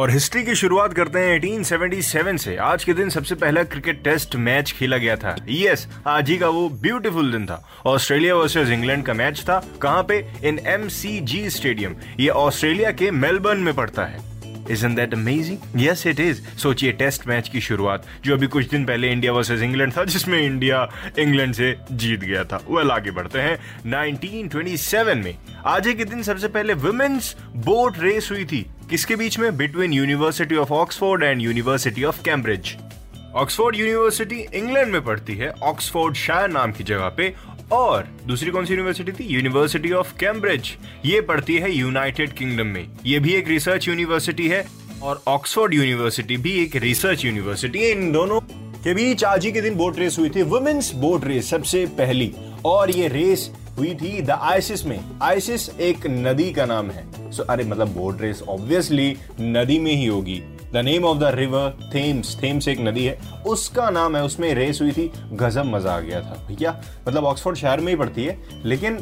और हिस्ट्री की शुरुआत करते हैं 1877 से। आज के दिन सबसे पहला क्रिकेट टेस्ट मैच खेला गया था। यस yes, आज ही का वो ब्यूटीफुल दिन था। ऑस्ट्रेलिया वर्सेस इंग्लैंड का मैच था। कहाँ पे? इन एमसीजी स्टेडियम ये ऑस्ट्रेलिया के मेलबर्न में पड़ता है। Isn't that amazing? Yes, it is. सोचिए टेस्ट मैच की शुरुआत जो अभी कुछ दिन पहले इंडिया वर्सेस इंग्लैंड था जिसमें इंडिया इंग्लैंड से जीत गया था। वेल आगे बढ़ते हैं। 1927 में। आज के दिन सबसे पहले वुमेन्स बोट रेस हुई थी। किसके बीच में? Between University of Oxford and University of Cambridge Oxford university England में पड़ती है ऑक्सफोर्ड शायर नाम की जगह पे, और दूसरी कौन सी यूनिवर्सिटी थी? यूनिवर्सिटी ऑफ़ कैम्ब्रिज ये पड़ती है यूनाइटेड किंगडम में. ये भी एक रिसर्च यूनिवर्सिटी है, और ऑक्सफोर्ड यूनिवर्सिटी भी एक रिसर्च यूनिवर्सिटी है. इन दोनों के बीच आज ही के दिन बोट रेस हुई थी वुमेन्स बोट रेस सबसे पहली, और ये रेस हुई थी द आइसिस में। आइसिस एक नदी का नाम है। सो अरे मतलब बोट रेस ऑब्वियसली नदी में ही होगी। The name of the river Thames Thames एक नदी है। उसका नाम है, उसमें रेस हुई थी, गजब मज़ा आ गया था। भैया मतलब ऑक्सफोर्ड शहर में ही पड़ती है, लेकिन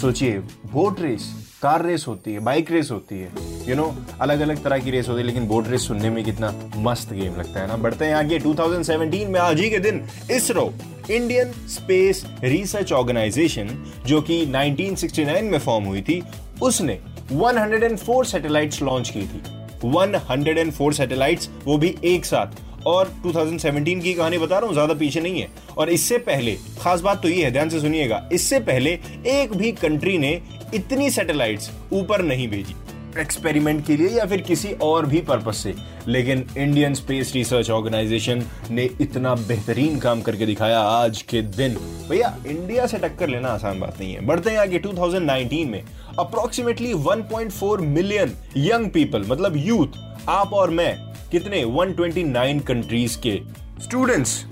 सोचिए बोट रेस कार रेस होती है बाइक रेस होती है यू you नो know, अलग अलग तरह की रेस होती है लेकिन बोट रेस सुनने में कितना मस्त गेम लगता है ना। बढ़ते हैं आगे 2017 में आज ही के दिन ISRO Indian Space Research Organisation जो कि 1969 में फॉर्म हुई थी उसने 104 सैटेलाइट्स लॉन्च की थी। 104 सैटेलाइट्स वो भी एक साथ। और 2017 की कहानी बता रहा हूँ ज़्यादा पीछे नहीं है। और इससे पहले खास बात तो ये है ध्यान से सुनिएगा इससे पहले एक भी कंट्री ने इतनी सैटेलाइट्स ऊपर नहीं भेजी। एक्सपेरिमेंट के लिए या फिर किसी और भी पर्पज से। लेकिन इंडियन स्पेस रिसर्च ऑर्गेनाइजेशन ने इतना बेहतरीन काम करके दिखाया आज के दिन। भैया इंडिया से टक्कर लेना आसान बात नहीं है। बढ़ते हैं आगे 2019 में। अप्रोक्सीमेटली 1.4 मिलियन यंग पीपल मतलब यूथ आप और मैं, कितने? 129 कंट्रीज़ के स्टूडेंट्स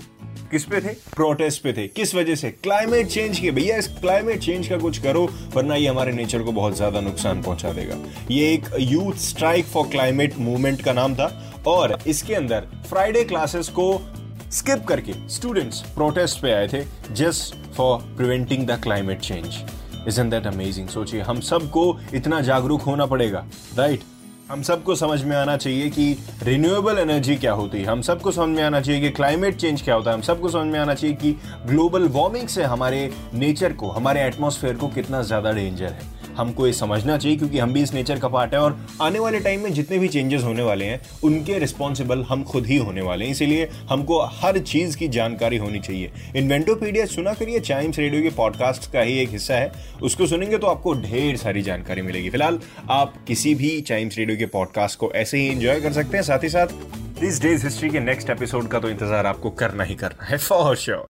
किस पे थे? प्रोटेस्ट पे थे। किस वजह से? क्लाइमेट चेंज के भैया, इस क्लाइमेट चेंज का कुछ करो, वरना ये हमारे नेचर को बहुत ज़्यादा नुकसान पहुँचा देगा। ये एक youth strike for climate movement का नाम था और इसके अंदर फ्राइडे क्लासेस को स्किप करके स्टूडेंट्स प्रोटेस्ट पे आए थे just for preventing the climate change isn't that amazing सोचिए, हम सबको इतना जागरूक होना पड़ेगा राइट हम सबको समझ में आना चाहिए कि रिन्यूएबल एनर्जी क्या होती है। हम सबको समझ में आना चाहिए कि क्लाइमेट चेंज क्या होता है। हम सबको समझ में आना चाहिए कि ग्लोबल वार्मिंग से हमारे नेचर को, हमारे एटमॉस्फेयर को कितना ज़्यादा डेंजर है। हमको ये समझना चाहिए क्योंकि हम भी इस नेचर का पार्ट है और आने वाले टाइम में जितने भी चेंजेस होने वाले हैं, उनके रिस्पॉन्सिबल हम खुद ही होने वाले हैं। इसीलिए हमको हर चीज़ की जानकारी होनी चाहिए। इन्वेंटोपीडिया सुना करिए चाइम्स रेडियो के पॉडकास्ट का ही एक हिस्सा है। उसको सुनेंगे तो आपको ढेर सारी जानकारी मिलेगी। फ़िलहाल आप किसी भी चाइम्स रेडियो के पॉडकास्ट को ऐसे ही एंजॉय कर सकते हैं। साथ ही साथ दिस डेज़ हिस्ट्री के नेक्स्ट एपिसोड का तो इंतज़ार आपको करना ही करना है फॉर श्योर